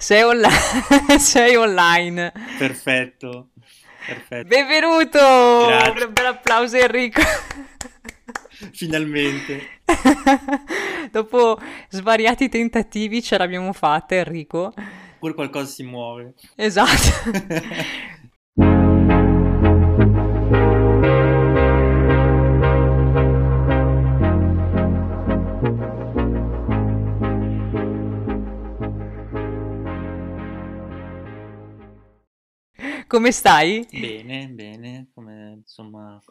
Sei, online. Sei online. Perfetto. Perfetto. Benvenuto! Grazie. Un bel applauso Enrico. Finalmente. Dopo svariati tentativi ce l'abbiamo fatta Enrico. Pure qualcosa si muove. Esatto. Come stai? Bene, bene. Come insomma,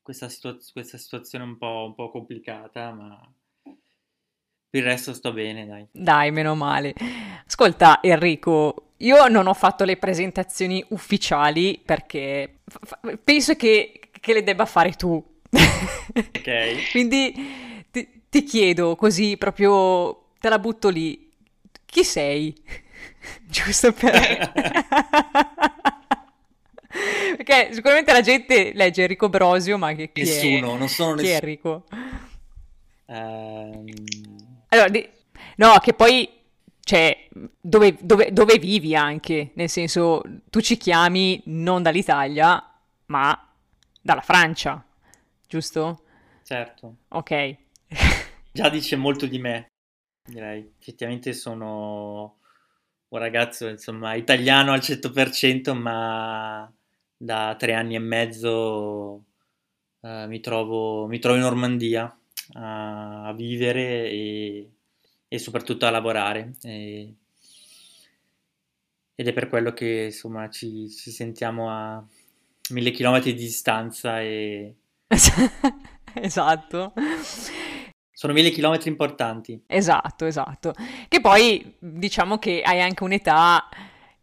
questa, situa- questa situazione è un po', un po' complicata, ma per il resto sto bene, dai. Dai, meno male. Ascolta, Enrico, io non ho fatto le presentazioni ufficiali perché f- f- penso che, che le debba fare tu. Ok. Quindi ti, ti chiedo così proprio te la butto lì. Chi sei? Giusto per... Perché sicuramente la gente legge Enrico Brosio, ma che chi è? Nessuno, non sono Chi è nessuno. Enrico? Ehm, Allora, di- no, che poi, cioè, dove, dove- dove vivi anche? Nel senso, tu ci chiami non dall'Italia, ma dalla Francia, giusto? certo. Ok. Già dice molto di me, direi. Effettivamente sono un ragazzo, insomma, italiano al 100%, ma da tre anni e mezzo eh, mi trovo, mi trovo in Normandia a, a vivere e, e soprattutto a lavorare. E- ed è per quello che, insomma, ci, ci sentiamo a mille chilometri di distanza e Esatto. sono mille chilometri importanti. Esatto, esatto. Che poi diciamo che hai anche un'età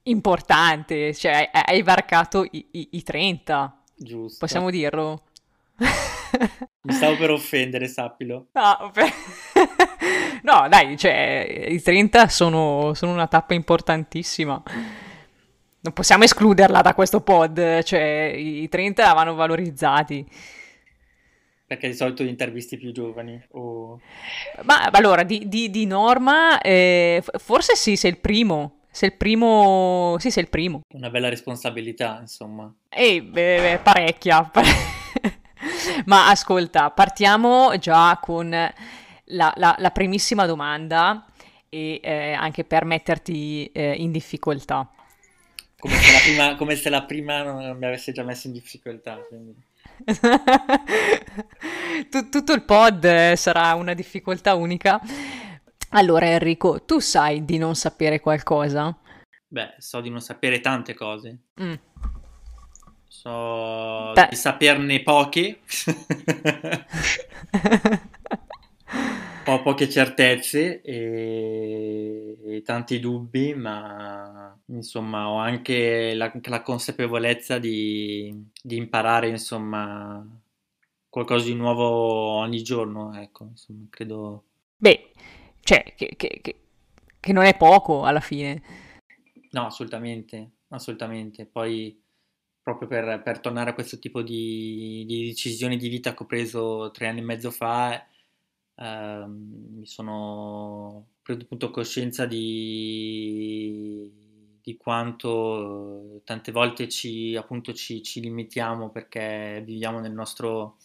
importante, cioè hai varcato i, i- i 30, Giusto. possiamo dirlo? Mi stavo per offendere, sappilo. No, per- no, dai, cioè, i 30 sono, sono una tappa importantissima. Non possiamo escluderla da questo pod, cioè, i 30 vanno valorizzati. Perché di solito intervisti i più giovani. O... Ma allora, di, di- di norma, eh, forse sì, sei il primo. Sei il primo. Sì, sei il primo. Una bella responsabilità, insomma. E beh, parecchia. Ma ascolta, partiamo già con la, la- la primissima domanda e eh, anche per metterti eh, in difficoltà. Come se la prima, come se la prima non mi avesse già messo in difficoltà. quindi. Tu- Tutto il pod eh, sarà una difficoltà unica. Allora, Enrico, tu sai di non sapere qualcosa? Beh, so di non sapere tante cose. Mm. So Beh. di saperne poche. Ho poche certezze e, e tanti dubbi, ma insomma ho anche la, la consapevolezza di, di imparare, insomma, qualcosa di nuovo ogni giorno, ecco, insomma, credo... Beh, cioè, che, che- che- che non è poco alla fine. No, assolutamente, assolutamente. Poi proprio per, per tornare a questo tipo di, di decisioni di vita che ho preso tre anni e mezzo fa, ehm, mi sono preso appunto coscienza di, di quanto eh, tante volte ci, appunto, ci, ci limitiamo perché viviamo nel nostro,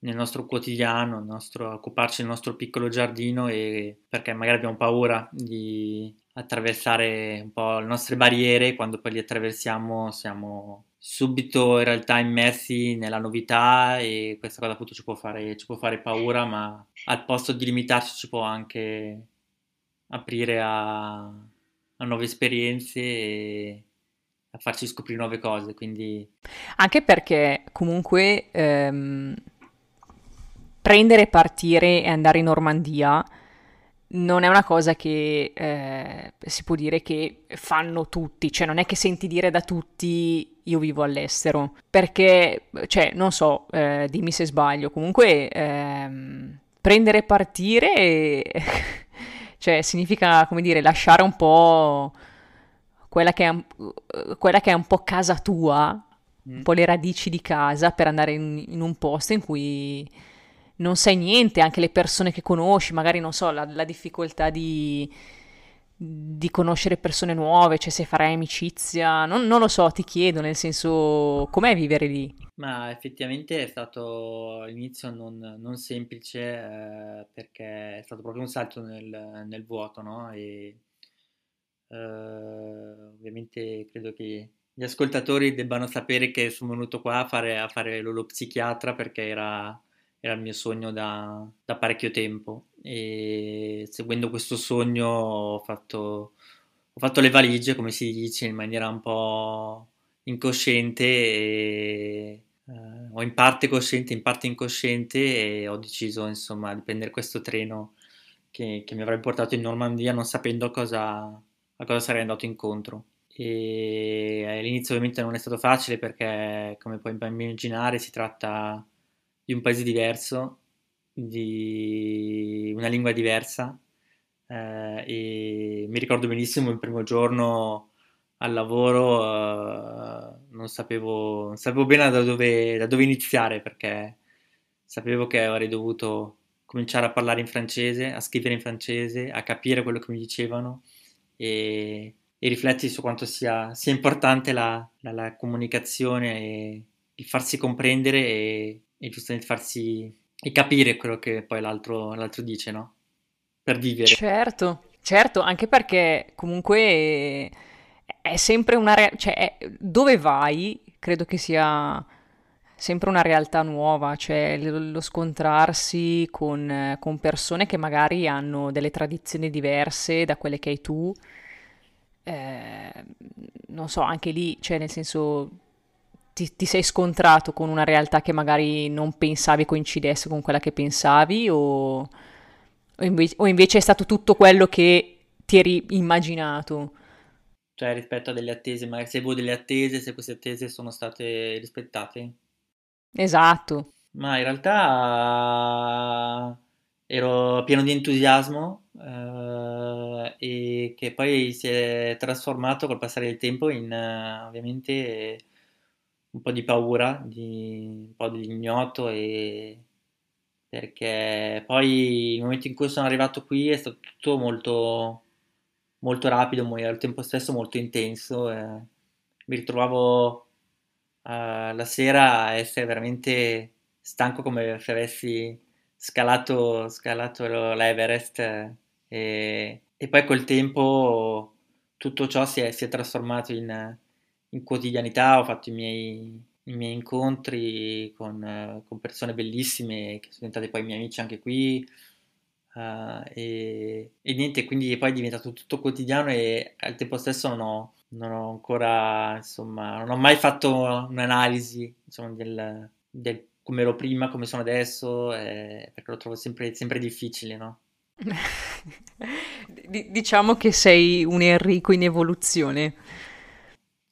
nel nostro quotidiano, nostro, occuparci del nostro piccolo giardino e perché magari abbiamo paura di attraversare un po' le nostre barriere, quando poi li attraversiamo siamo subito in realtà immersi nella novità e questa cosa appunto ci può fare, ci può fare paura, ma al posto di limitarci ci può anche aprire a, a nuove esperienze e a farci scoprire nuove cose, quindi Anche perché comunque ehm, prendere, partire e andare in Normandia non è una cosa che eh, si può dire che fanno tutti, cioè non è che senti dire da tutti io vivo all'estero, perché, cioè, non so, eh, dimmi se sbaglio, comunque ehm, prendere e partire, cioè significa, come dire, lasciare un po' quella che è, quella che è un po' casa tua, un mm, po' le radici di casa per andare in, in un posto in cui non sai niente, anche le persone che conosci, magari non so, la, la difficoltà di, di conoscere persone nuove, cioè se farai amicizia, non, non, lo so, ti chiedo, nel senso, com'è vivere lì? Ma effettivamente è stato all'inizio non, non semplice eh, perché è stato proprio un salto nel, nel vuoto, no? E eh, ovviamente credo che gli ascoltatori debbano sapere che sono venuto qua a fare, a fare lo, lo psichiatra perché era, era, il mio sogno da, da, parecchio tempo. E seguendo questo sogno ho fatto, ho fatto le valigie, come si dice, in maniera un po' incosciente e, eh, o in parte cosciente, in parte incosciente e ho deciso insomma di prendere questo treno che, che mi avrebbe portato in Normandia non sapendo cosa, a cosa sarei andato incontro. E all'inizio ovviamente non è stato facile perché come puoi immaginare si tratta di un paese diverso, di una lingua diversa eh, e mi ricordo benissimo il primo giorno al lavoro eh, non, sapevo, non, sapevo, bene da dove, da dove iniziare perché sapevo che avrei dovuto cominciare a parlare in francese, a scrivere in francese, a capire quello che mi dicevano e e rifletti su quanto sia, sia importante la, la, la, comunicazione e il farsi comprendere e, e giustamente farsi e capire quello che poi l'altro, l'altro dice, no? Per vivere. Certo, certo, anche perché comunque è sempre una realtà, cioè dove vai credo che sia sempre una realtà nuova, cioè lo, lo scontrarsi con, con persone che magari hanno delle tradizioni diverse da quelle che hai tu eh, non so, anche lì, cioè nel senso ti, ti, sei scontrato con una realtà che magari non pensavi coincidesse con quella che pensavi o, o, invece, o invece è stato tutto quello che ti eri immaginato? Cioè rispetto a delle attese, magari se voi delle attese, se queste attese sono state rispettate? Esatto. Ma in realtà ero pieno di entusiasmo eh, e che poi si è trasformato col passare del tempo in ovviamente un po' di paura, di, un po' di ignoto e perché poi il momento in cui sono arrivato qui è stato tutto molto, molto rapido, ma al tempo stesso molto intenso. Eh, mi ritrovavo uh, la sera a essere veramente stanco come se avessi scalato, scalato l'Everest e, e, poi col tempo tutto ciò si è, si è trasformato in, in, quotidianità, ho fatto i miei, i miei incontri con, con, persone bellissime che sono diventate poi miei amici anche qui uh, e, e, niente, quindi poi è diventato tutto quotidiano e al tempo stesso non ho, non ho ancora, insomma, non ho mai fatto un'analisi insomma, del, del come ero prima, come sono adesso, eh, perché lo trovo sempre, sempre difficile, no? diciamo che sei un Enrico in evoluzione.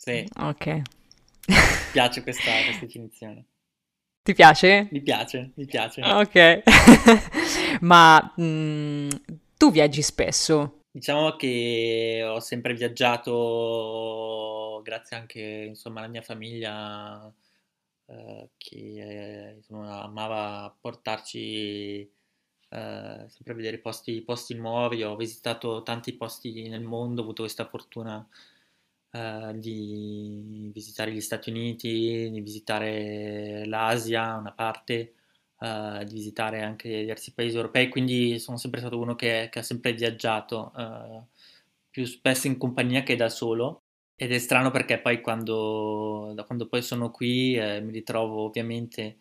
Sì. Ok. Mi piace questa, questa definizione. Ti piace? Mi piace, mi piace. Ok. Ma mh, mm, tu viaggi spesso? Diciamo che ho sempre viaggiato grazie anche insomma alla mia famiglia eh, che insomma, amava portarci eh, sempre a vedere posti, posti, nuovi. Ho visitato tanti posti nel mondo, ho avuto questa fortuna eh, di visitare gli Stati Uniti, di visitare l'Asia, una parte. Uh, di visitare anche diversi paesi europei, quindi sono sempre stato uno che, che ha sempre viaggiato, uh, più spesso in compagnia che da solo. Ed è strano perché poi quando, da quando poi sono qui eh, mi ritrovo ovviamente,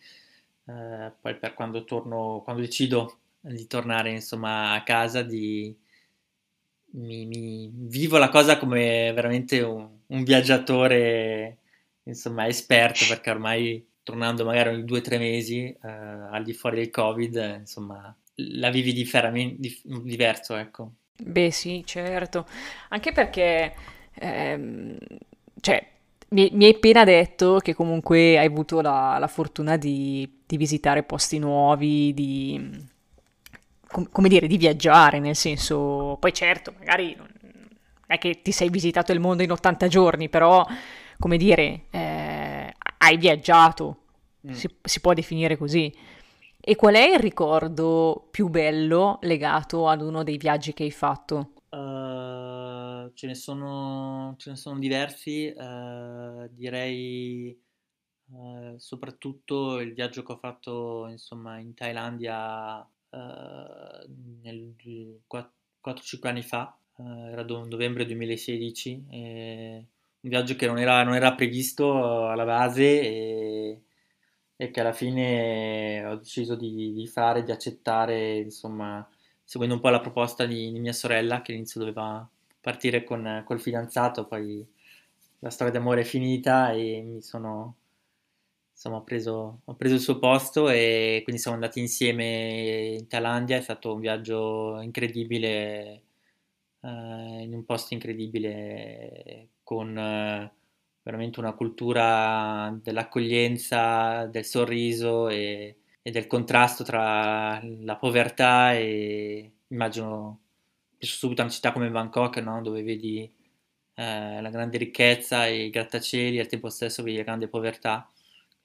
eh, poi per quando torno, quando decido di tornare insomma a casa, di, mi, mi vivo la cosa come veramente un, un viaggiatore insomma esperto perché ormai tornando magari ogni due o tre mesi eh, al di fuori del covid insomma la vivi differamente diverso ecco. Beh sì certo. Anche perché ehm, cioè, mi, mi, hai appena detto che comunque hai avuto la, la fortuna di, di, visitare posti nuovi, di, com, come dire, di viaggiare, nel senso, poi certo, magari non è che ti sei visitato il mondo in 80 giorni, però, come dire, eh, hai viaggiato, mm. si, si può definire così. E qual è il ricordo più bello legato ad uno dei viaggi che hai fatto? Uh ce ne sono, ce ne sono diversi, eh, direi eh, soprattutto il viaggio che ho fatto insomma, in Thailandia eh, nel 4-5 anni fa, eh, era novembre 2016, un viaggio che non era, non era previsto alla base e, e, che alla fine ho deciso di, di fare, di accettare, insomma, seguendo un po' la proposta di, di mia sorella che all'inizio doveva partire con col fidanzato, poi la storia d'amore è finita e mi sono insomma ho preso, ho preso il suo posto e quindi siamo andati insieme in Thailandia, è stato un viaggio incredibile, eh, in un posto incredibile con eh, veramente una cultura dell'accoglienza, del sorriso e, e, del contrasto tra la povertà e immagino subito una città come Bangkok, no? dove vedi eh, la grande ricchezza e i grattacieli, al tempo stesso vedi la grande povertà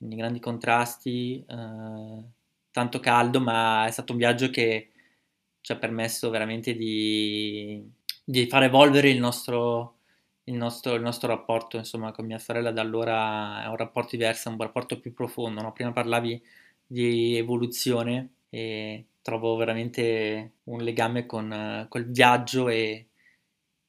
quindi grandi contrasti, eh, tanto caldo, ma è stato un viaggio che ci ha permesso veramente di, di far evolvere il nostro, il, nostro, il nostro, rapporto insomma, con mia sorella da allora è un rapporto diverso, un rapporto più profondo. No? Prima parlavi di evoluzione e trovo veramente un legame con col viaggio e,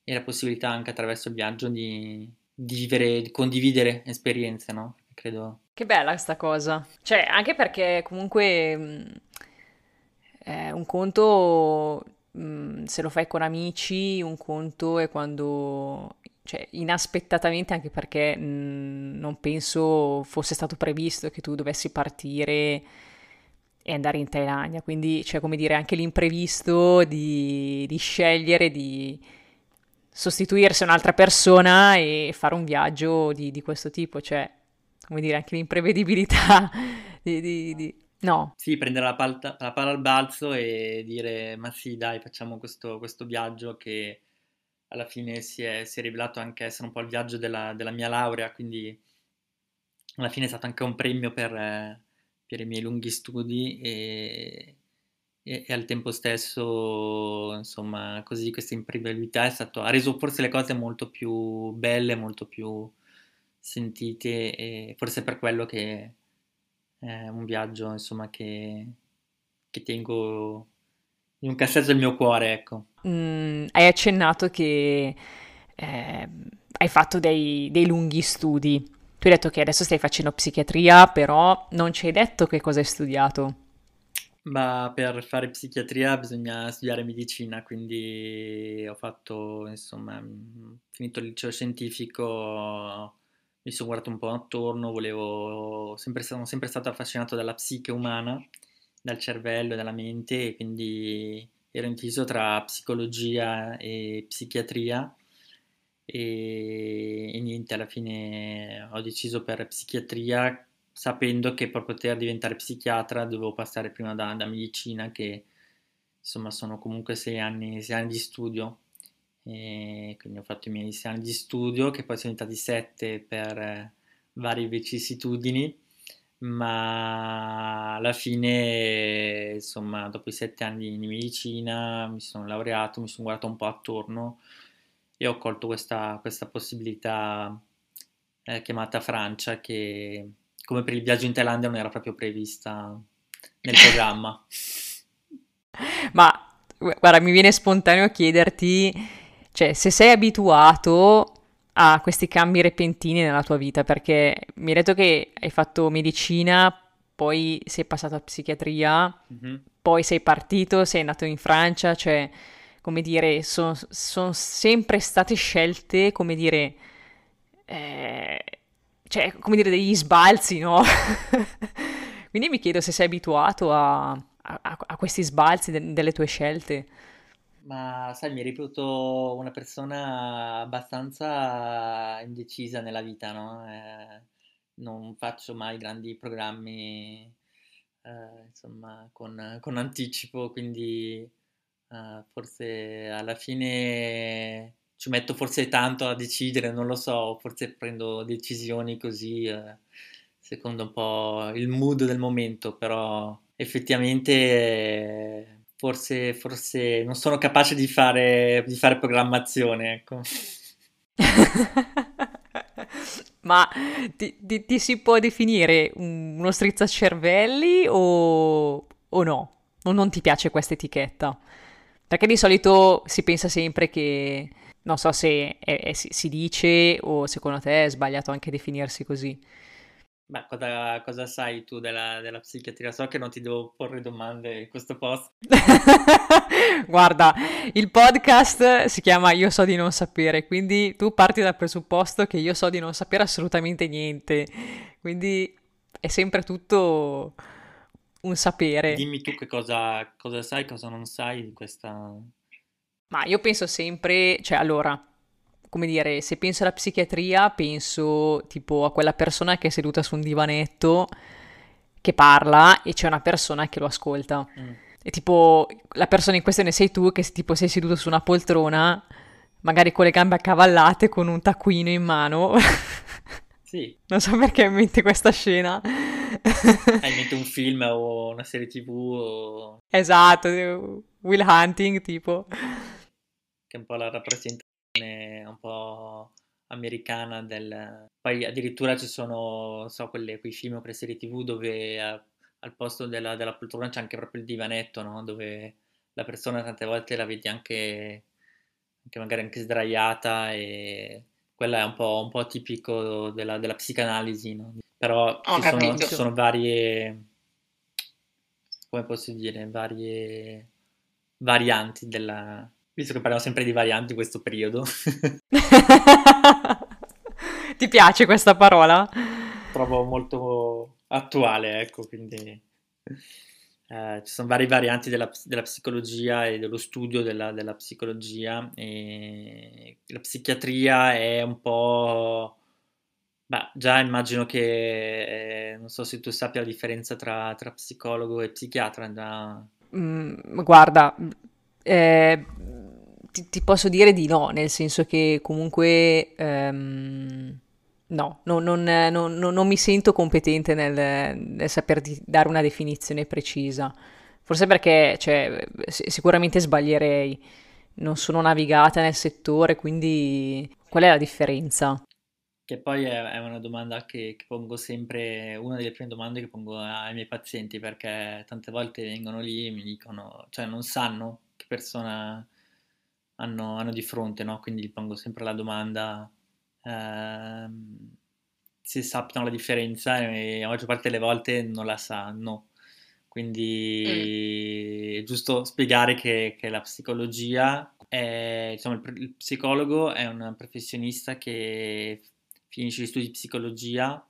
e, la possibilità anche attraverso il viaggio di, di vivere, di condividere esperienze, no? Credo che bella questa cosa. Cioè, anche perché comunque mh, eh, un conto mh, se lo fai con amici, un conto è quando, cioè, inaspettatamente, anche perché mh, non penso fosse stato previsto che tu dovessi partire e andare in Thailandia. Quindi, cioè, come dire, anche l'imprevisto di, di scegliere di sostituirsi a un'altra persona e fare un viaggio di, di questo tipo, cioè come dire, anche l'imprevedibilità di, di, di... No. Sì, prendere la, palta, la, palla al balzo e dire ma sì dai facciamo questo, questo viaggio che alla fine si è, si è, rivelato anche essere un po' il viaggio della, della, mia laurea, quindi alla fine è stato anche un premio per, per i miei lunghi studi e, e, e, al tempo stesso, insomma, così questa imprevedibilità ha reso forse le cose molto più belle, molto più sentite e forse è per quello che è un viaggio insomma che, che tengo in un cassetto del mio cuore ecco. Mm, hai accennato che eh, hai fatto dei, dei lunghi studi. Tu hai detto che adesso stai facendo psichiatria però non ci hai detto che cosa hai studiato. Ma per fare psichiatria bisogna studiare medicina, quindi ho fatto, insomma, finito il liceo scientifico, mi sono guardato un po' attorno, volevo, sempre, sono sempre stato affascinato dalla psiche umana, dal cervello e dalla mente, e quindi ero inciso tra psicologia e psichiatria. E, e, niente, alla fine ho deciso per psichiatria sapendo che per poter diventare psichiatra dovevo passare prima da, da medicina che insomma sono comunque sei anni, sei anni di studio e quindi ho fatto i miei sei anni di studio che poi sono diventati sette per eh, varie vicissitudini ma alla fine insomma dopo i sette anni di medicina mi sono laureato mi sono guardato un po' attorno e ho colto questa, questa possibilità eh, chiamata Francia che come per il viaggio in Thailandia non era proprio prevista nel programma. Ma guarda mi viene spontaneo chiederti cioè, se sei abituato a questi cambi repentini nella tua vita, perché mi hai detto che hai fatto medicina, poi sei passato a psichiatria, mm-hmm. poi sei partito, sei andato in Francia, cioè, come dire, sono son sempre state scelte, come dire, eh, cioè, come dire, degli sbalzi, no? Quindi mi chiedo se sei abituato a, a, a questi sbalzi de- delle tue scelte. Ma sai, mi reputo una persona abbastanza indecisa nella vita, no? Eh, non faccio mai grandi programmi, eh, insomma, con, con anticipo, quindi eh, forse alla fine ci metto forse tanto a decidere, non lo so, forse prendo decisioni così, eh, secondo un po' il mood del momento, però effettivamente forse, forse non sono capace di fare, di fare programmazione, ecco. Ma ti, ti, ti, si può definire uno strizzacervelli o, o no? O non ti piace questa etichetta? Perché di solito si pensa sempre che, non so se è, è, si dice o secondo te è sbagliato anche definirsi così. Beh, cosa, cosa sai tu della, della, psichiatria? So che non ti devo porre domande in questo post. Guarda, il podcast si chiama Io so di non sapere, quindi tu parti dal presupposto che io so di non sapere assolutamente niente. Quindi è sempre tutto un sapere. Dimmi tu che cosa, cosa sai, cosa non sai di questa... Ma io penso sempre, cioè allora, come dire, se penso alla psichiatria, penso tipo a quella persona che è seduta su un divanetto, che parla e c'è una persona che lo ascolta. Mm. E tipo, la persona in questione sei tu che tipo sei seduto su una poltrona, magari con le gambe accavallate, con un taccuino in mano. Sì. Non so perché ho in mente questa scena. Hai in mente un film o una serie tv o... Esatto, Will Hunting tipo. Che è un po' la rappresentazione un po' americana del... Poi addirittura ci sono, so, quelle, quei film o quelle serie tv dove a, al posto della, della, poltrona c'è anche proprio il divanetto, no? Dove la persona tante volte la vedi anche, anche magari anche sdraiata e quella è un po', un po tipico della, della psicanalisi, no? Però ci sono, ci sono varie, come posso dire, varie varianti della, Visto che parliamo sempre di varianti in questo periodo. Ti piace questa parola? Trovo molto attuale, ecco, quindi eh, ci sono varie varianti della, della, psicologia e dello studio della, della psicologia e la psichiatria è un po'... Beh, già immagino che, eh, non so se tu sappia la differenza tra, tra psicologo e psichiatra. Già... Mm, guarda, eh, ti, ti, posso dire di no, nel senso che comunque ehm, no, non, non, non, non, mi sento competente nel, nel saper di, dare una definizione precisa. Forse perché cioè, sicuramente sbaglierei, non sono navigata nel settore, quindi qual è la differenza? Che poi è, una domanda che, che, pongo sempre, una delle prime domande che pongo ai miei pazienti, perché tante volte vengono lì e mi dicono, cioè non sanno persona hanno, hanno di fronte, no? Quindi gli pongo sempre la domanda ehm, se sappiano la differenza e la maggior parte delle volte non la sanno. Quindi mm. è giusto spiegare che, che la psicologia è, insomma, il, il psicologo è un professionista che finisce gli studi di psicologia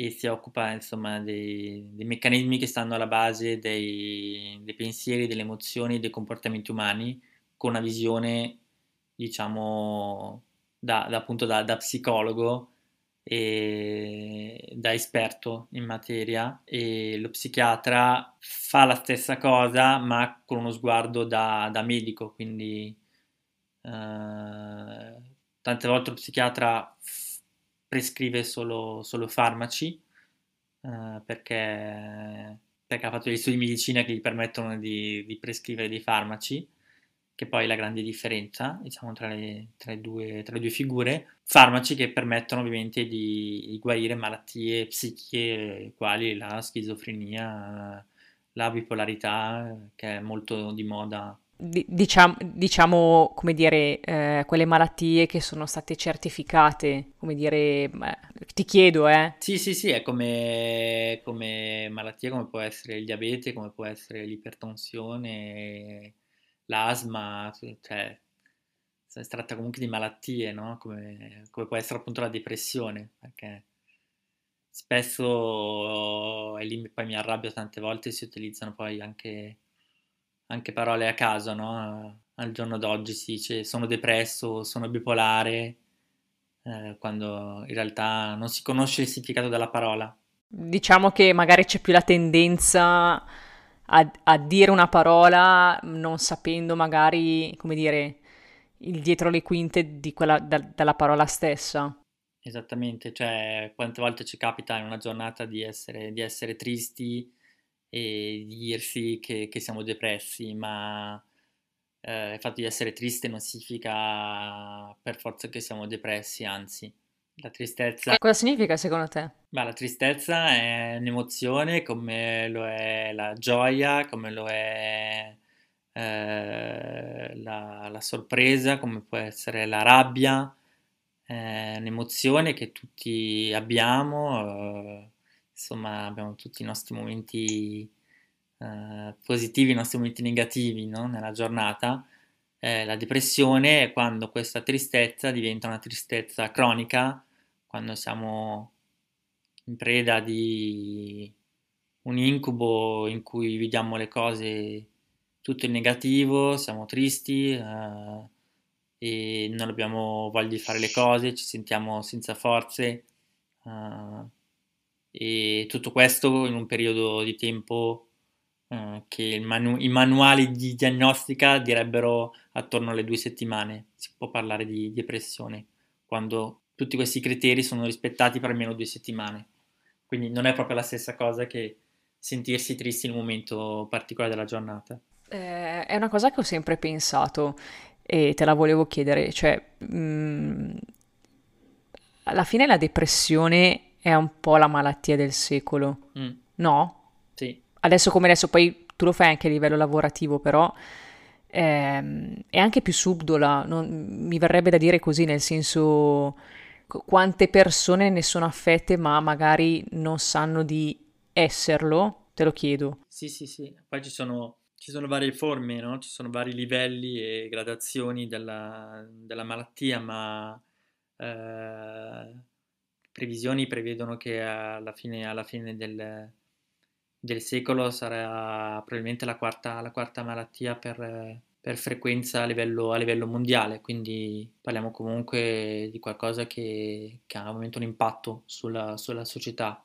e si occupa insomma dei, dei, meccanismi che stanno alla base dei, dei pensieri, delle emozioni, dei comportamenti umani con una visione, diciamo, da, da appunto da, da, psicologo e da esperto in materia. E lo psichiatra fa la stessa cosa ma con uno sguardo da, da medico, quindi eh, tante volte lo psichiatra prescrive solo, solo farmaci eh, perché, perché, ha fatto gli studi di medicina che gli permettono di, di prescrivere dei farmaci che poi è la grande differenza diciamo, tra, le, tra, le due, tra, le, due, figure, farmaci che permettono ovviamente di, di guarire malattie psichiche quali la schizofrenia, la bipolarità, che è molto di moda. Diciamo, diciamo, come dire, eh, quelle malattie che sono state certificate, come dire, beh, ti chiedo, eh? Sì, sì, sì, è come, come malattie come può essere il diabete, come può essere l'ipertensione l'asma, cioè si tratta comunque di malattie, no? Come, come, può essere appunto la depressione, perché spesso, e lì poi mi arrabbio tante volte, si utilizzano poi anche, anche parole a caso, no? Al giorno d'oggi si dice sono depresso, sono bipolare, eh, quando in realtà non si conosce il significato della parola. Diciamo che magari c'è più la tendenza a, a dire una parola non sapendo magari, come dire, il dietro le quinte di quella, da, dalla parola stessa. Esattamente, cioè quante volte ci capita in una giornata di essere, di essere tristi e dirsi che, che siamo depressi, ma eh, il fatto di essere triste non significa per forza che siamo depressi, anzi, la tristezza... Cosa significa secondo te? Beh, la tristezza è un'emozione come lo è la gioia, come lo è eh, la, la sorpresa, come può essere la rabbia, è un'emozione che tutti abbiamo, eh, insomma abbiamo tutti i nostri momenti eh, positivi, i nostri momenti negativi no? nella giornata. Eh, la depressione è quando questa tristezza diventa una tristezza cronica, quando siamo in preda di un incubo in cui vediamo le cose tutto in negativo, siamo tristi eh, e non abbiamo voglia di fare le cose, ci sentiamo senza forze eh, e tutto questo in un periodo di tempo eh, che manu- i manuali di diagnostica direbbero attorno alle due settimane. Si può parlare di depressione quando tutti questi criteri sono rispettati per almeno due settimane. Quindi non è proprio la stessa cosa che sentirsi tristi in un momento particolare della giornata. Eh, è una cosa che ho sempre pensato e te la volevo chiedere, cioè, mh, mm, alla fine la depressione è un po' la malattia del secolo, mm. no? Sì adesso come adesso, poi tu lo fai anche a livello lavorativo, però ehm, è anche più subdola, non, mi verrebbe da dire così, nel senso quante persone ne sono affette ma magari non sanno di esserlo, te lo chiedo. Sì, sì, sì, poi ci sono, ci sono varie forme, no? ci sono vari livelli e gradazioni della, della malattia, ma eh, previsioni prevedono che alla fine, alla fine del del secolo sarà probabilmente la quarta, la quarta malattia per, per frequenza a livello, a livello, mondiale, quindi parliamo comunque di qualcosa che, che ha ovviamente un impatto sulla, sulla società,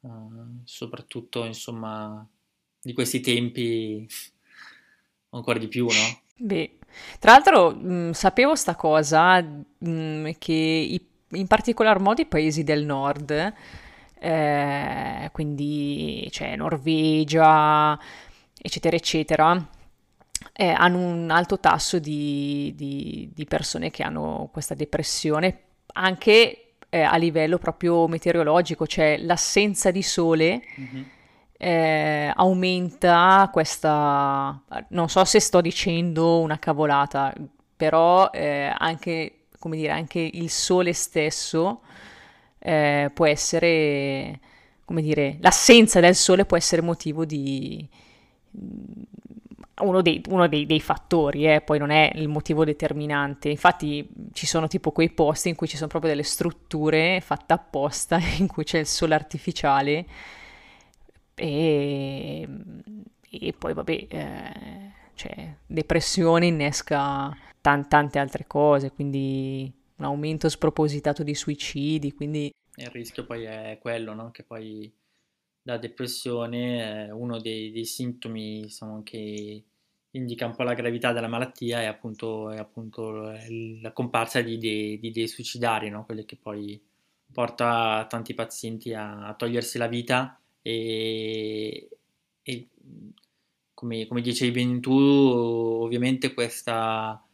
uh, soprattutto insomma di questi tempi ancora di più, no? Beh, tra l'altro mh, sapevo sta cosa mh, che i, in particolar modo i paesi del nord eh, quindi c'è Norvegia, eccetera, eccetera, eh, hanno un alto tasso di, di, di, persone che hanno questa depressione, anche eh, a livello proprio meteorologico, cioè l'assenza di sole. Mm-hmm. Eh, aumenta questa, non so se sto dicendo una cavolata, però eh, anche, come dire, anche il sole stesso eh, può essere, come dire, l'assenza del sole può essere motivo di mm, uno dei, uno dei, dei fattori, eh, poi non è il motivo determinante. Infatti ci sono tipo quei posti in cui ci sono proprio delle strutture fatte apposta in cui c'è il sole artificiale e, e poi vabbè, eh, cioè, depressione innesca tan- tante altre cose, quindi un aumento spropositato di suicidi, quindi... Il rischio poi è quello, no? Che poi la depressione, uno dei, dei, sintomi diciamo, che indica un po' la gravità della malattia è appunto, è appunto la comparsa di idee, di idee suicidarie, no? quelle che poi porta tanti pazienti a, a togliersi la vita e, e come, come, dicevi tu, ovviamente questa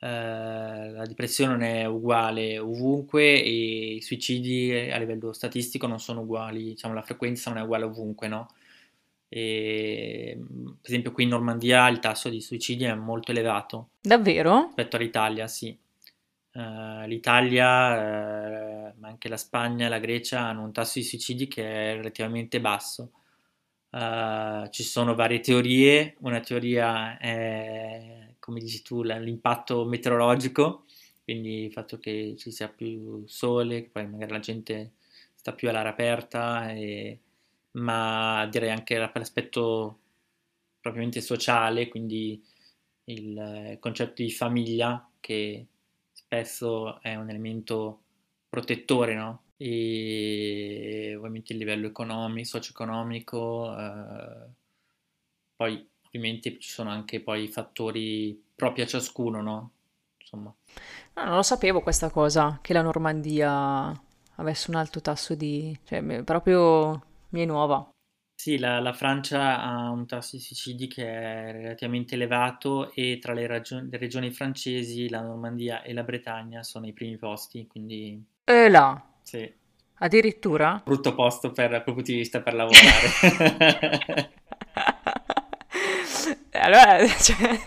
eh, la depressione non è uguale ovunque e i suicidi a livello statistico non sono uguali, diciamo la frequenza non è uguale ovunque, no? E, per esempio qui in Normandia il tasso di suicidi è molto elevato. Davvero? Rispetto all'Italia, sì. Uh, L'Italia, uh, ma anche la Spagna e la Grecia hanno un tasso di suicidi che è relativamente basso. Uh, ci sono varie teorie, una teoria è come dici tu, l'impatto meteorologico, quindi il fatto che ci sia più sole, che poi magari la gente sta più all'aria aperta, e, ma direi anche l'aspetto propriamente sociale, quindi il concetto di famiglia che spesso è un elemento protettore, no? E ovviamente il livello economico, socio-economico, eh, poi ovviamente ci sono anche poi fattori propri a ciascuno, no? Insomma. No, non lo sapevo questa cosa, che la Normandia avesse un alto tasso di... cioè proprio mi è nuova. Sì, la, la Francia ha un tasso di suicidi che è relativamente elevato e tra le, ragio- le regioni francesi la Normandia e la Bretagna sono i primi posti, quindi E là, sì, addirittura? brutto posto per, dal punto di vista per lavorare. Allora, cioè,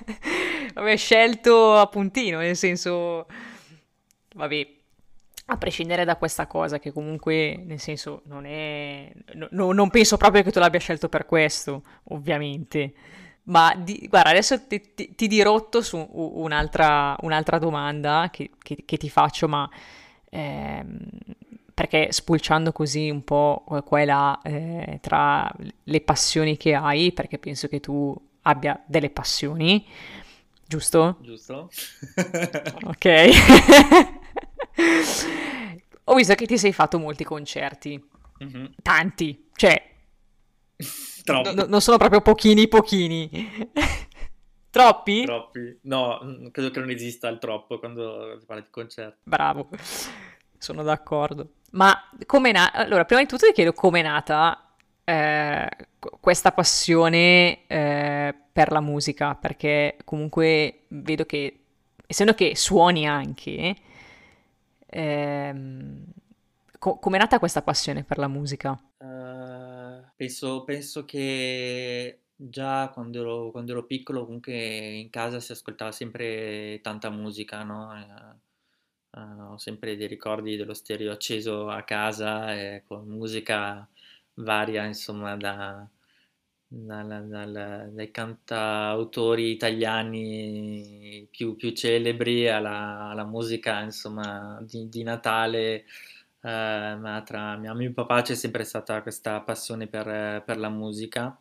vabbè, scelto a puntino, nel senso, vabbè, a prescindere da questa cosa, che comunque, nel senso, non è... no- no- non penso proprio che tu l'abbia scelto per questo, ovviamente. Ma di- guarda, adesso ti, ti- ti dirotto su un'altra un'altra domanda che, che- che ti faccio, ma ehm, perché spulciando così un po' qua e là eh, tra le passioni che hai, perché penso che tu abbia delle passioni, giusto? Giusto? Ok. Ho visto che ti sei fatto molti concerti, Mhm. tanti, cioè Troppi, no- non sono proprio pochini pochini. Troppi? troppi. No, mm, credo che non esista il troppo quando si parla di concerti. Bravo, sono d'accordo. Ma come na- Allora, prima di tutto ti chiedo com'è nata eh, qu- questa passione eh, per la musica, perché comunque vedo che, essendo che suoni anche, ehm, co- com'è nata questa passione per la musica? Eh, penso, penso che già quando ero, quando ero piccolo, comunque in casa si ascoltava sempre tanta musica, no? Eh, eh, ho sempre dei ricordi dello stereo acceso a casa e con musica varia, insomma, da, dal- dal- dai cantautori italiani più, più celebri alla, alla musica, insomma, di, di Natale. Eh, ma tra mia mio papà c'è sempre stata questa passione per, per la musica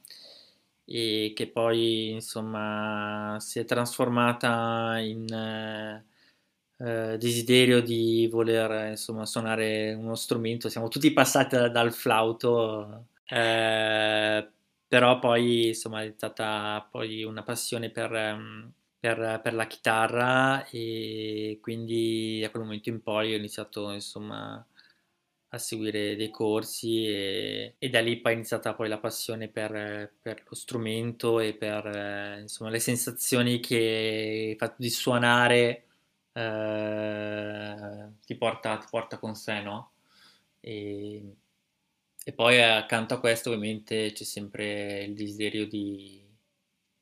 e che poi, insomma, si è trasformata in eh, desiderio di voler, insomma, suonare uno strumento. Siamo tutti passati da- dal flauto, eh, però poi, insomma, è stata poi una passione per, ehm, per- per la chitarra e quindi da quel momento in poi ho iniziato, insomma, a seguire dei corsi e, e da lì poi è iniziata poi la passione per, per lo strumento e per, eh, insomma, le sensazioni che il fatto di suonare eh, ti porta, ti porta con sé, no? E, e poi accanto a questo ovviamente c'è sempre il desiderio di...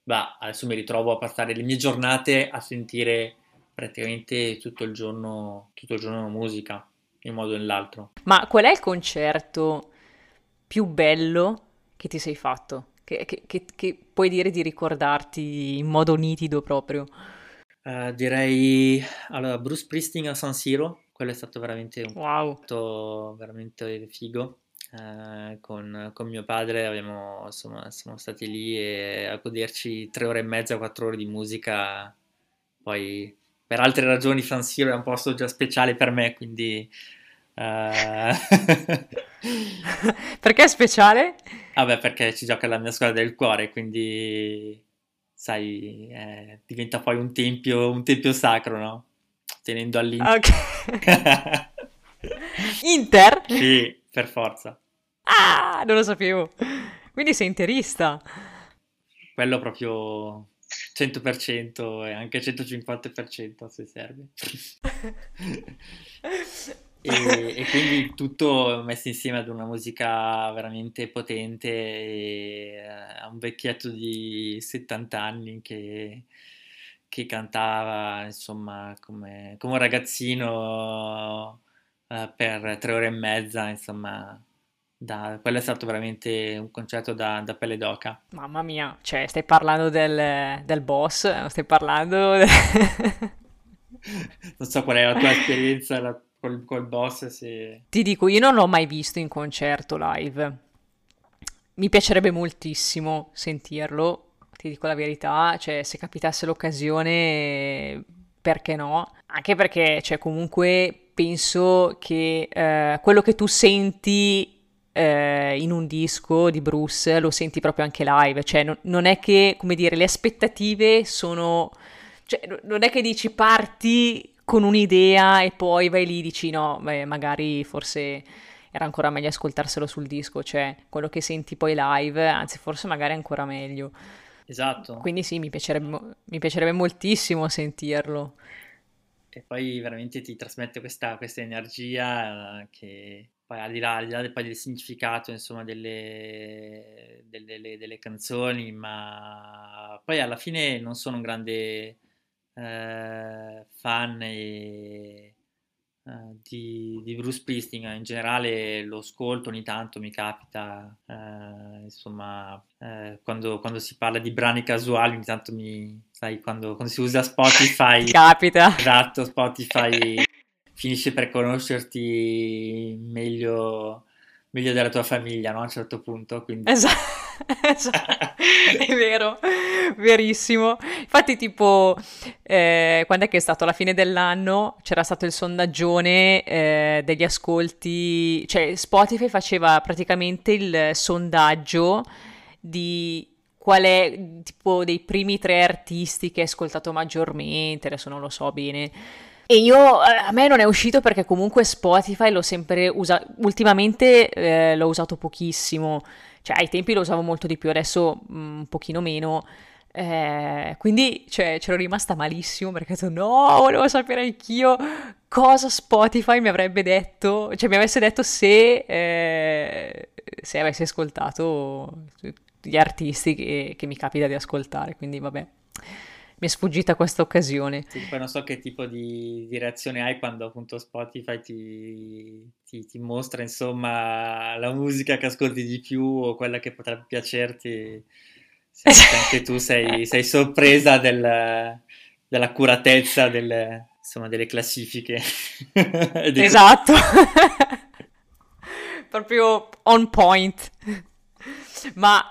Bah, adesso mi ritrovo a passare le mie giornate a sentire praticamente tutto il giorno, tutto il giorno musica, in modo o nell'altro. Ma qual è il concerto più bello che ti sei fatto? Che, che- che- che puoi dire di ricordarti in modo nitido proprio? Eh, direi allora Bruce Springsteen a San Siro, quello è stato veramente un Wow. veramente figo. Eh, con, con mio padre abbiamo, insomma, siamo stati lì e a goderci tre ore e mezza, quattro ore di musica. Poi per altre ragioni San Siro è un posto già speciale per me, quindi eh, Perché è speciale? vabbè, perché ci gioca la mia squadra del cuore, quindi sai, eh, diventa poi un tempio, un tempio sacro, no? Tenendo all'Inter. Ok. Inter? Sì, per forza. Ah, non lo sapevo. Quindi sei interista. Quello proprio 100% e anche 150% se serve. E, e quindi tutto messo insieme ad una musica veramente potente e eh, a un vecchietto di 70 anni che, che cantava, insomma, come, come un ragazzino eh, per tre ore e mezza, insomma, da- quello è stato veramente un concerto da, da pelle d'oca. Mamma mia, cioè, stai parlando del, del boss? Non stai parlando... Non so qual è la tua esperienza la- col, col boss, se... Ti dico, io non l'ho mai visto in concerto live. Mi piacerebbe moltissimo sentirlo, ti dico la verità, cioè se capitasse l'occasione, perché no? Anche perché, cioè, comunque penso che eh, quello che tu senti eh, in un disco di Bruce lo senti proprio anche live, cioè non, non è che, come dire, le aspettative sono... Cioè, no- non è che dici parti con un'idea e poi vai lì e dici no, beh, magari forse era ancora meglio ascoltarselo sul disco, cioè quello che senti poi live, anzi forse magari ancora meglio. Esatto. Quindi sì, mi piacerebbe, mi piacerebbe moltissimo sentirlo. E poi veramente ti trasmette questa, questa energia che poi al di là, al di là poi del significato insomma delle, delle, delle, canzoni, ma poi alla fine non sono un grande eh, fan e, eh, di, di, Bruce Springsteen, in generale lo ascolto ogni tanto, mi capita, eh, insomma, eh, quando, quando, si parla di brani casuali, ogni tanto mi, sai, quando, quando si usa Spotify, capita. Esatto, Spotify finisce per conoscerti meglio, meglio della tua famiglia, no? A un certo punto, quindi... Esatto. Esatto, è vero, verissimo. Infatti, tipo, eh, quando è che è stato? Alla fine dell'anno c'era stato il sondaggione eh, degli ascolti, cioè Spotify faceva praticamente il sondaggio di qual è tipo dei primi tre artisti che hai ascoltato maggiormente, adesso non lo so bene. E io, eh, a me non è uscito perché comunque Spotify l'ho sempre usato, ultimamente eh, l'ho usato pochissimo cioè ai tempi lo usavo molto di più, adesso mm, un pochino meno. Eh, quindi cioè, c'ero rimasta malissimo perché ho detto no, volevo sapere anch'io cosa Spotify mi avrebbe detto, cioè mi avesse detto se, eh, se avessi ascoltato gli artisti che, che mi capita di ascoltare, quindi vabbè mi è sfuggita questa occasione. Sì, poi non so che tipo di, di, reazione hai quando appunto Spotify ti, ti, ti, mostra insomma la musica che ascolti di più o quella che potrebbe piacerti. Se anche tu sei, sei sorpresa del, dell'accuratezza delle, insomma, delle classifiche. esatto. Proprio on point. Ma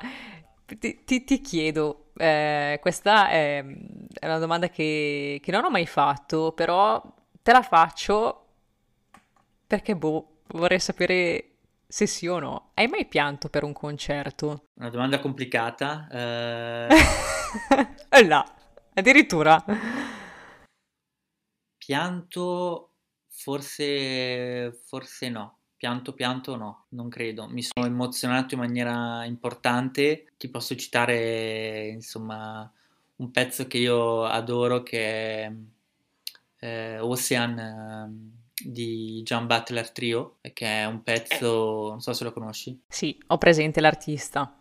ti, ti, ti chiedo, eh, questa è, è, una domanda che, che non ho mai fatto, però te la faccio perché, boh, vorrei sapere se sì o no. Hai mai pianto per un concerto? Una domanda complicata. Eh... là, addirittura. Pianto, forse, forse no. Pianto, pianto no, non credo. Mi sono emozionato in maniera importante. Ti posso citare, insomma, un pezzo che io adoro che è eh, Ocean eh, di John Butler Trio, che è un pezzo, non so se lo conosci. Sì, ho presente l'artista.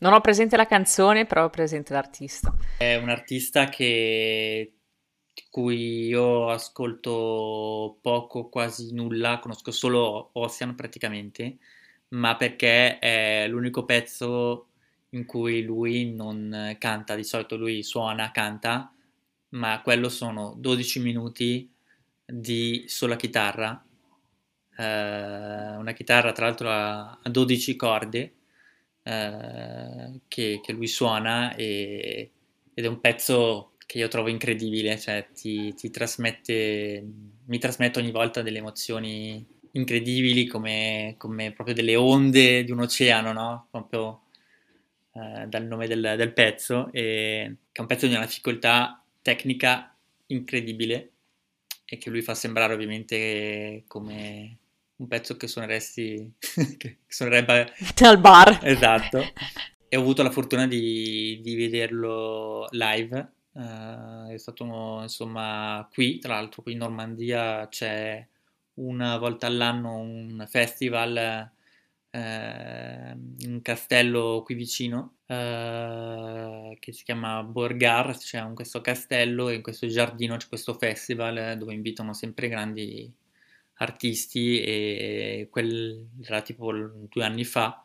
Non ho presente la canzone, però ho presente l'artista. È un artista che cui io ascolto poco, quasi nulla, conosco solo Ocean praticamente, ma perché è l'unico pezzo in cui lui non canta, di solito lui suona, canta, ma quello sono 12 minuti di sola chitarra, eh, una chitarra tra l'altro a, 12 corde eh, che, che, lui suona e, ed è un pezzo che io trovo incredibile, cioè ti, ti trasmette, mi trasmette ogni volta delle emozioni incredibili come, come proprio delle onde di un oceano, no? Proprio eh, dal nome del, del pezzo, e, che è un pezzo di una difficoltà tecnica incredibile e che lui fa sembrare ovviamente come un pezzo che suoneresti, che suonerebbe al bar. Esatto. E ho avuto la fortuna di, di vederlo live Uh, è stato insomma qui, tra l'altro qui in Normandia c'è una volta all'anno un festival uh, in un castello qui vicino uh, che si chiama Borgar, c'è un, questo castello e in questo giardino c'è questo festival dove invitano sempre grandi artisti e quel era tipo due anni fa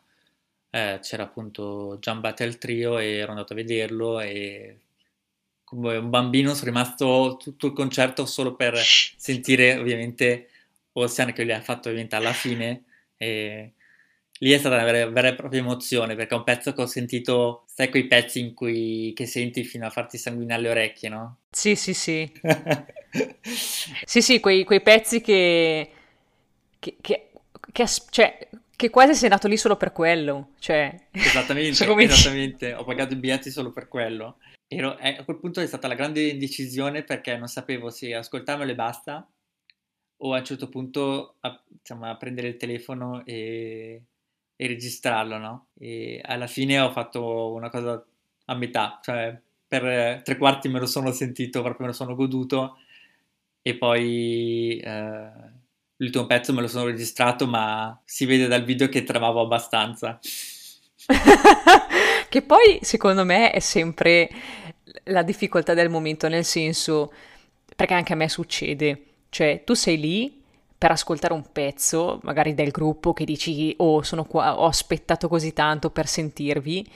c'era appunto Gian Battle Trio e ero andato a vederlo e come un bambino sono rimasto tutto il concerto solo per sentire ovviamente Ocean che lui ha fatto ovviamente alla fine e lì è stata una vera, vera e propria emozione perché è un pezzo che ho sentito, sai quei pezzi in cui che senti fino a farti sanguinare le orecchie, no? Sì, sì, sì. sì, sì, quei, quei pezzi che, che, che, che cioè, che quasi sei nato lì solo per quello, cioè... Esattamente, esattamente, ho pagato i biglietti solo per quello. Ero, eh, a quel punto è stata la grande indecisione perché non sapevo se ascoltarmelo e basta o a un certo punto a, diciamo, a prendere il telefono e, e, registrarlo, no? E alla fine ho fatto una cosa a metà, cioè per tre quarti me lo sono sentito, proprio me lo sono goduto e poi eh, l'ultimo pezzo me lo sono registrato, ma si vede dal video che trovavo abbastanza. che poi secondo me è sempre la difficoltà del momento, nel senso, perché anche a me succede, cioè tu sei lì per ascoltare un pezzo, magari del gruppo che dici oh sono qua, ho aspettato così tanto per sentirvi,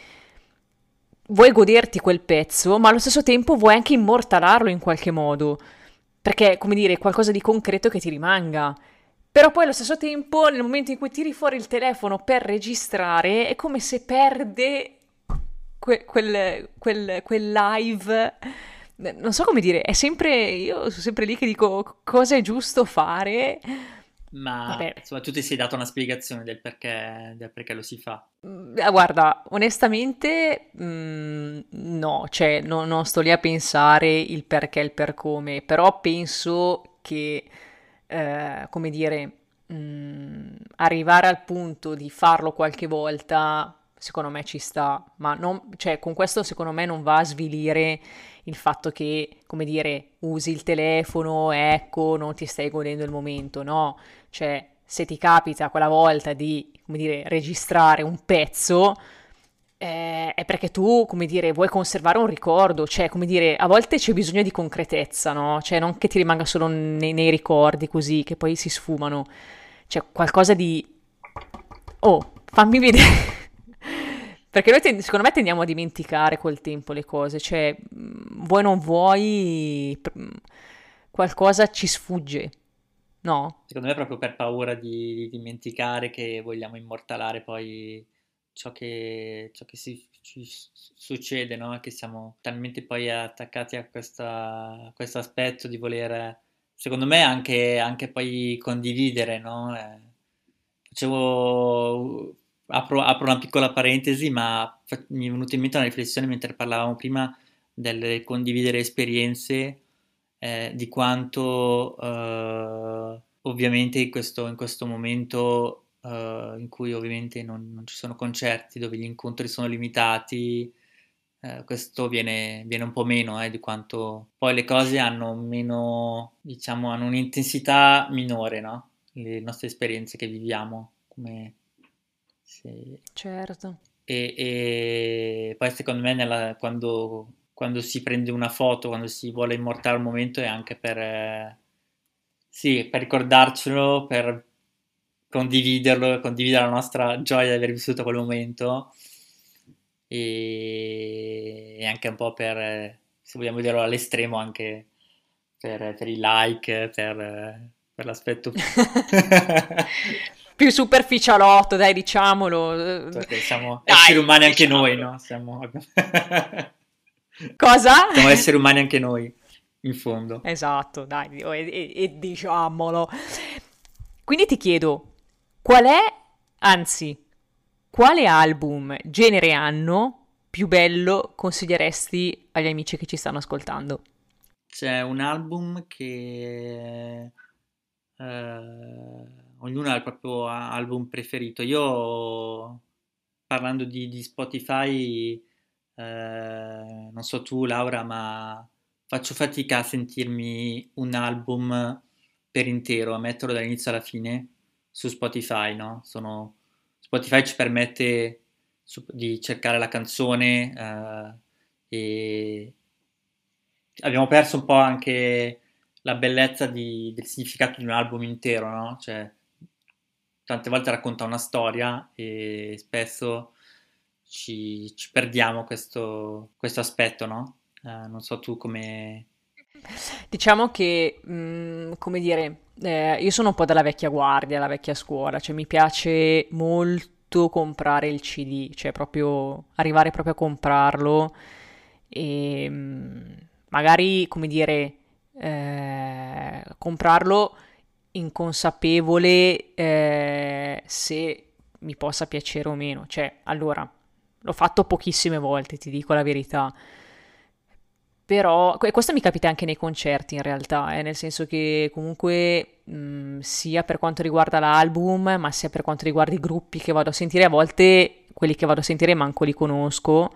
vuoi goderti quel pezzo, ma allo stesso tempo vuoi anche immortalarlo in qualche modo, perché come dire, qualcosa di concreto che ti rimanga. Però poi allo stesso tempo, nel momento in cui tiri fuori il telefono per registrare, è come se perde que- quel, quel, quel live non so come dire, è sempre, io sono sempre lì che dico cosa è giusto fare. Ma Vabbè. insomma, tu ti sei dato una spiegazione del perché, del perché lo si fa? Mm, eh, guarda, onestamente mh, mm, no, cioè no, non sto lì a pensare il perché e il per come, però penso che, eh, come dire, mh, mm, arrivare al punto di farlo qualche volta, secondo me ci sta, ma non, cioè, con questo secondo me non va a svilire il fatto che, come dire, usi il telefono, ecco, non ti stai godendo il momento, no? Cioè, se ti capita quella volta di, come dire, registrare un pezzo, eh, è perché tu, come dire, vuoi conservare un ricordo, cioè, come dire, a volte c'è bisogno di concretezza, no? Cioè, non che ti rimanga solo nei, nei ricordi così, che poi si sfumano. Cioè, qualcosa di... Oh, fammi vedere... Perché noi, ten- secondo me, tendiamo a dimenticare col tempo le cose, cioè, mm, vuoi non vuoi, mm, qualcosa ci sfugge, no? Secondo me proprio per paura di, di dimenticare che vogliamo immortalare poi ciò che, ciò che si, ci succede, no? Che siamo talmente poi attaccati a, questa, a questo aspetto di voler, secondo me, anche, anche poi condividere, no? Eh, facevo apro, apro, una piccola parentesi, ma mi è venuta in mente una riflessione mentre parlavamo prima del condividere esperienze, eh, di quanto eh, ovviamente in questo, in questo momento eh, in cui ovviamente non, non, ci sono concerti, dove gli incontri sono limitati, eh, questo viene, viene, un po' meno eh, di quanto poi le cose hanno meno, diciamo, hanno un'intensità minore, no? Le nostre esperienze che viviamo come sì. Certo. E, e poi secondo me nella, quando, quando, si prende una foto, quando si vuole immortare un momento è anche per, eh, sì, per ricordarcelo, per condividerlo, condividere la nostra gioia di aver vissuto quel momento e, e anche un po' per, se vogliamo dirlo all'estremo, anche per, per i like, per, per l'aspetto più superficialotto, dai, diciamolo. Perché siamo dai, esseri umani anche diciamolo. noi, no? Siamo... Cosa? Siamo esseri umani anche noi, in fondo. Esatto, dai, e, e, e diciamolo. Quindi ti chiedo, qual è, anzi, quale album, genere anno più bello consiglieresti agli amici che ci stanno ascoltando? C'è un album che... Uh ognuno ha il proprio album preferito. Io, parlando di, di Spotify, eh, non so tu Laura, ma faccio fatica a sentirmi un album per intero, a metterlo dall'inizio alla fine su Spotify, no? Sono, Spotify ci permette su, di cercare la canzone eh, e abbiamo perso un po' anche la bellezza di, del significato di un album intero, no? Cioè, tante volte racconta una storia e spesso ci, ci perdiamo questo, questo, aspetto, no? Eh, non so tu come... Diciamo che, mh, mm, come dire, eh, io sono un po' della vecchia guardia, la vecchia scuola, cioè mi piace molto comprare il CD, cioè proprio arrivare proprio a comprarlo e mh, mm, magari, come dire, eh, comprarlo inconsapevole eh, se mi possa piacere o meno. Cioè, allora, l'ho fatto pochissime volte, ti dico la verità. Però questo mi capita anche nei concerti in realtà, eh, nel senso che comunque mh, mm, sia per quanto riguarda l'album, ma sia per quanto riguarda i gruppi che vado a sentire, a volte quelli che vado a sentire manco li conosco,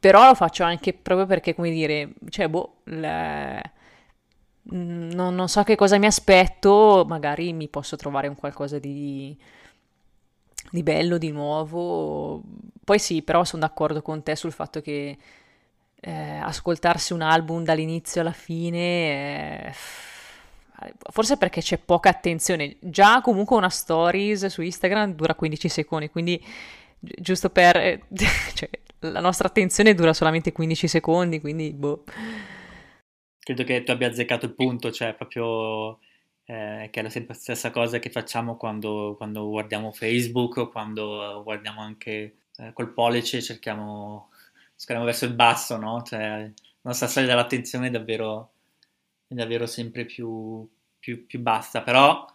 però lo faccio anche proprio perché, come dire, cioè, boh. Mm, non, non, so che cosa mi aspetto, magari mi posso trovare un qualcosa di, di bello, di nuovo. Poi sì, però sono d'accordo con te sul fatto che eh, ascoltarsi un album dall'inizio alla fine... Eh, forse perché c'è poca attenzione. Già comunque una stories su Instagram dura 15 secondi, quindi giusto per... Eh, cioè, la nostra attenzione dura solamente 15 secondi, quindi boh. Credo che tu abbia azzeccato il punto, cioè proprio eh, che è la stessa cosa che facciamo quando, quando guardiamo Facebook o quando guardiamo anche eh, col pollice, cerchiamo, scorriamo verso il basso, no? Cioè, la nostra soglia dell'attenzione è davvero, è davvero sempre più, più, più bassa, però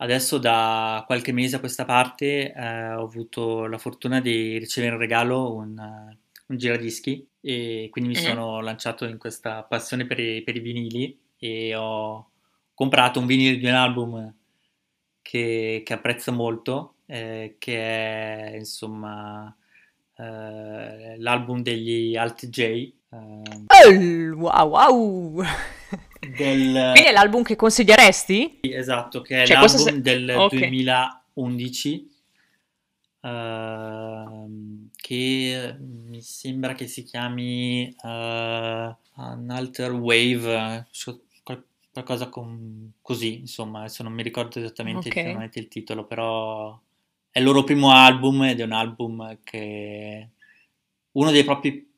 Adesso da qualche mese a questa parte eh, ho avuto la fortuna di ricevere in regalo un, un giradischi e quindi mi mm-hmm. sono lanciato in questa passione per i, per i, vinili e ho comprato un vinile di un album che, che apprezzo molto, eh, che è insomma eh, l'album degli Alt J. Eh, oh, wow wow! Del... Quindi è l'album che consiglieresti? Esatto, che è cioè, l'album se... del okay. 2011 uh, che mi sembra che si chiami uh, An Alter Wave, qualcosa con... così, insomma, adesso non mi ricordo esattamente, okay. il titolo, però è il loro primo album ed è un album che uno dei propri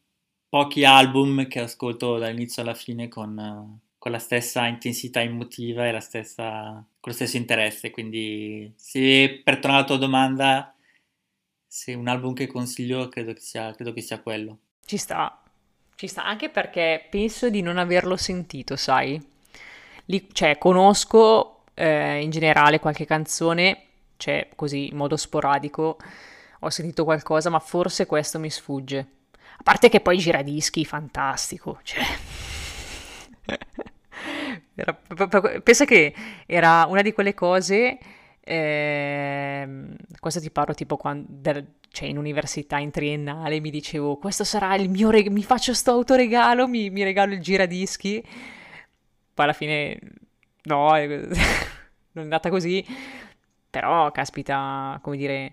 pochi album che ascolto dall'inizio alla fine con con la stessa intensità emotiva e stessa, con lo stesso interesse. Quindi, se per tornare alla tua domanda, se un album che consiglio, credo che sia, credo che sia quello. Ci sta, ci sta anche perché penso di non averlo sentito, sai? Lì, cioè, conosco eh, in generale qualche canzone, cioè così in modo sporadico, ho sentito qualcosa, ma forse questo mi sfugge. A parte che poi giradischi, fantastico, cioè era, pensa che era una di quelle cose, eh, questo ti parlo tipo quando, del, cioè in università, in triennale, mi dicevo questo sarà il mio regalo, mi faccio sto autoregalo, mi, mi regalo il giradischi, poi alla fine no, non è andata così, però caspita, come dire,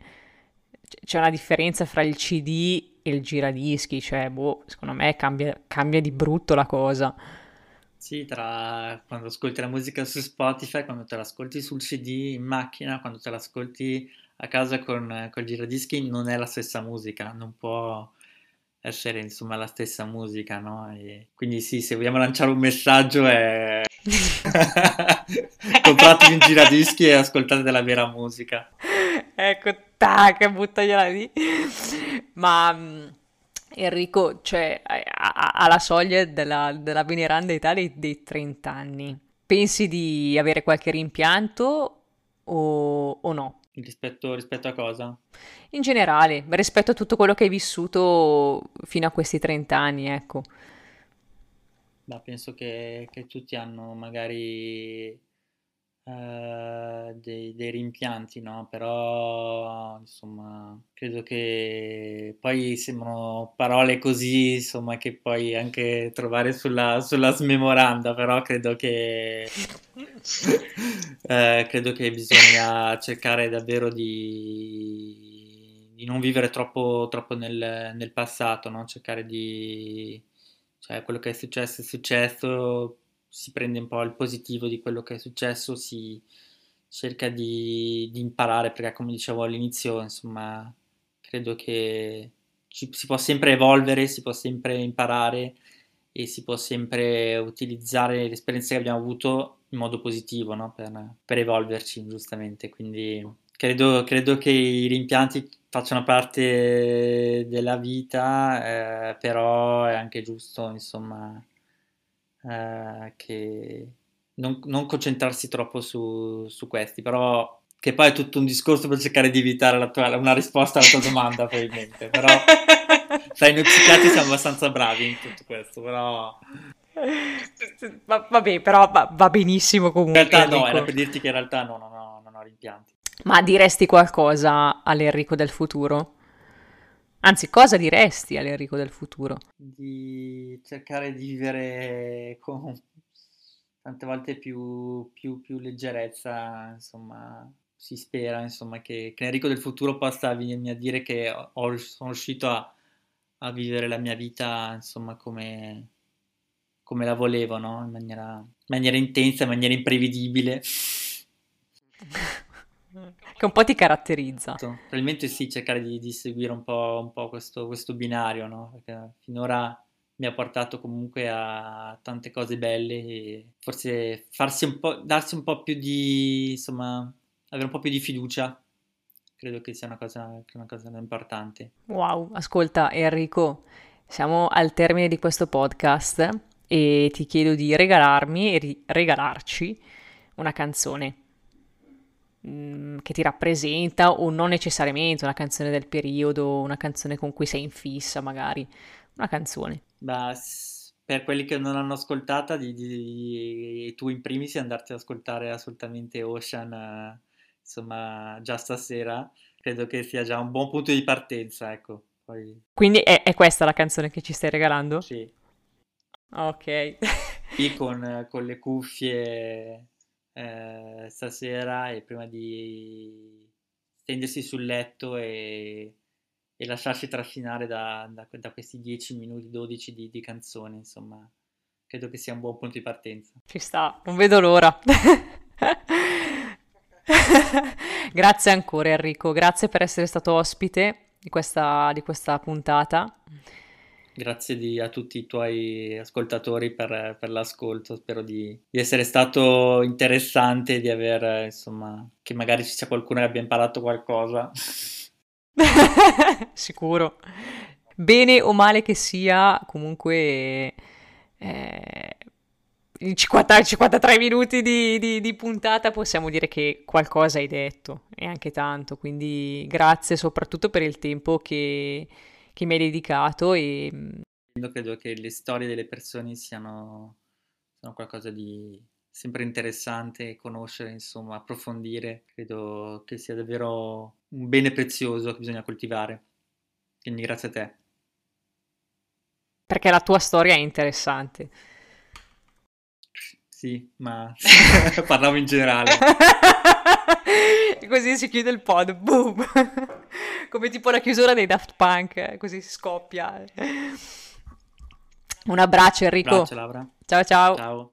c'è una differenza fra il CD e il giradischi, cioè boh, secondo me cambia, cambia di brutto la cosa. Sì, tra quando ascolti la musica su Spotify, quando te l'ascolti sul CD in macchina, quando te l'ascolti a casa con, con il giradischi, non è la stessa musica, non può essere insomma la stessa musica, no? E quindi sì, se vogliamo lanciare un messaggio è compratevi un giradischi e ascoltate della vera musica. Ecco, tac, buttagliela lì. Ma mm, Enrico, cioè, alla soglia della, della veneranda età dei, dei 30 anni, pensi di avere qualche rimpianto o, o no? Rispetto, rispetto, a cosa? In generale, rispetto a tutto quello che hai vissuto fino a questi 30 anni, ecco. Ma penso che, che tutti hanno magari Uh, dei, dei, rimpianti, no? Però insomma credo che poi sembrano parole così, insomma, che puoi anche trovare sulla, sulla smemoranda, però credo che uh, credo che bisogna cercare davvero di, di non vivere troppo, troppo nel, nel passato, no? Cercare di cioè quello che è successo è successo si prende un po' il positivo di quello che è successo, si cerca di, di imparare, perché come dicevo all'inizio, insomma, credo che ci, si può sempre evolvere, si può sempre imparare e si può sempre utilizzare le esperienze che abbiamo avuto in modo positivo no? per, per, evolverci giustamente. Quindi credo, credo, che i rimpianti facciano parte della vita, eh, però è anche giusto insomma eh, che non, non, concentrarsi troppo su, su, questi, però che poi è tutto un discorso per cercare di evitare tua, una risposta alla tua domanda probabilmente, però Sai, noi psichiatri siamo abbastanza bravi in tutto questo, però... Va, vabbè, però va, va benissimo comunque. In realtà no, era per dirti che in realtà no, non ho, non ho rimpianti. Ma diresti qualcosa all'Enrico del futuro? Anzi, cosa diresti all'Enrico del futuro? Di cercare di vivere con tante volte più, più, più leggerezza, insomma, si spera, insomma, che, che Enrico del futuro possa venirmi a dire che ho- sono riuscito a, a vivere la mia vita, insomma, come, come la volevo, no? In maniera, in maniera intensa, in maniera imprevedibile. Che un po' ti caratterizza. Esatto. Probabilmente sì, cercare di, di seguire un po', un po' questo, questo binario, no? Perché finora mi ha portato comunque a tante cose belle e forse farsi un po', darsi un po' più di, insomma, avere un po' più di fiducia, credo che sia una cosa, una cosa importante. Wow, ascolta Enrico, siamo al termine di questo podcast e ti chiedo di regalarmi e ri- regalarci una canzone mm, che ti rappresenta o non necessariamente una canzone del periodo, una canzone con cui sei in fissa magari, una canzone. S- per quelli che non hanno ascoltata, di, di- tu in primis andarti ad ascoltare assolutamente Ocean, insomma, già stasera, credo che sia già un buon punto di partenza, ecco. Poi Quindi è, è questa la canzone che ci stai regalando? sì, Ok. qui con, con le cuffie eh, stasera e prima di stendersi sul letto e, e lasciarsi trascinare da, da- da questi 10 minuti, 12 di, di canzone, insomma, credo che sia un buon punto di partenza. Ci sta, non vedo l'ora. Grazie ancora Enrico, grazie per essere stato ospite di questa, di questa puntata. Grazie di- a tutti i tuoi ascoltatori per, per l'ascolto, spero di, di essere stato interessante, di aver, insomma, che magari ci sia qualcuno che abbia imparato qualcosa. Sicuro. Bene o male che sia, comunque eh, in 50 53 minuti di, di- di puntata possiamo dire che qualcosa hai detto e anche tanto, quindi grazie soprattutto per il tempo che, che mi hai dedicato e Io credo che le storie delle persone siano, siano qualcosa di sempre interessante, conoscere, insomma, approfondire, credo che sia davvero un bene prezioso che bisogna coltivare. Quindi grazie a te. perché la tua storia è interessante. Sì, ma parlavo in generale. E così si chiude il pod, boom! Come tipo la chiusura dei Daft Punk, eh, così si scoppia. Un abbraccio Enrico, Abbraccio ciao ciao! Ciao.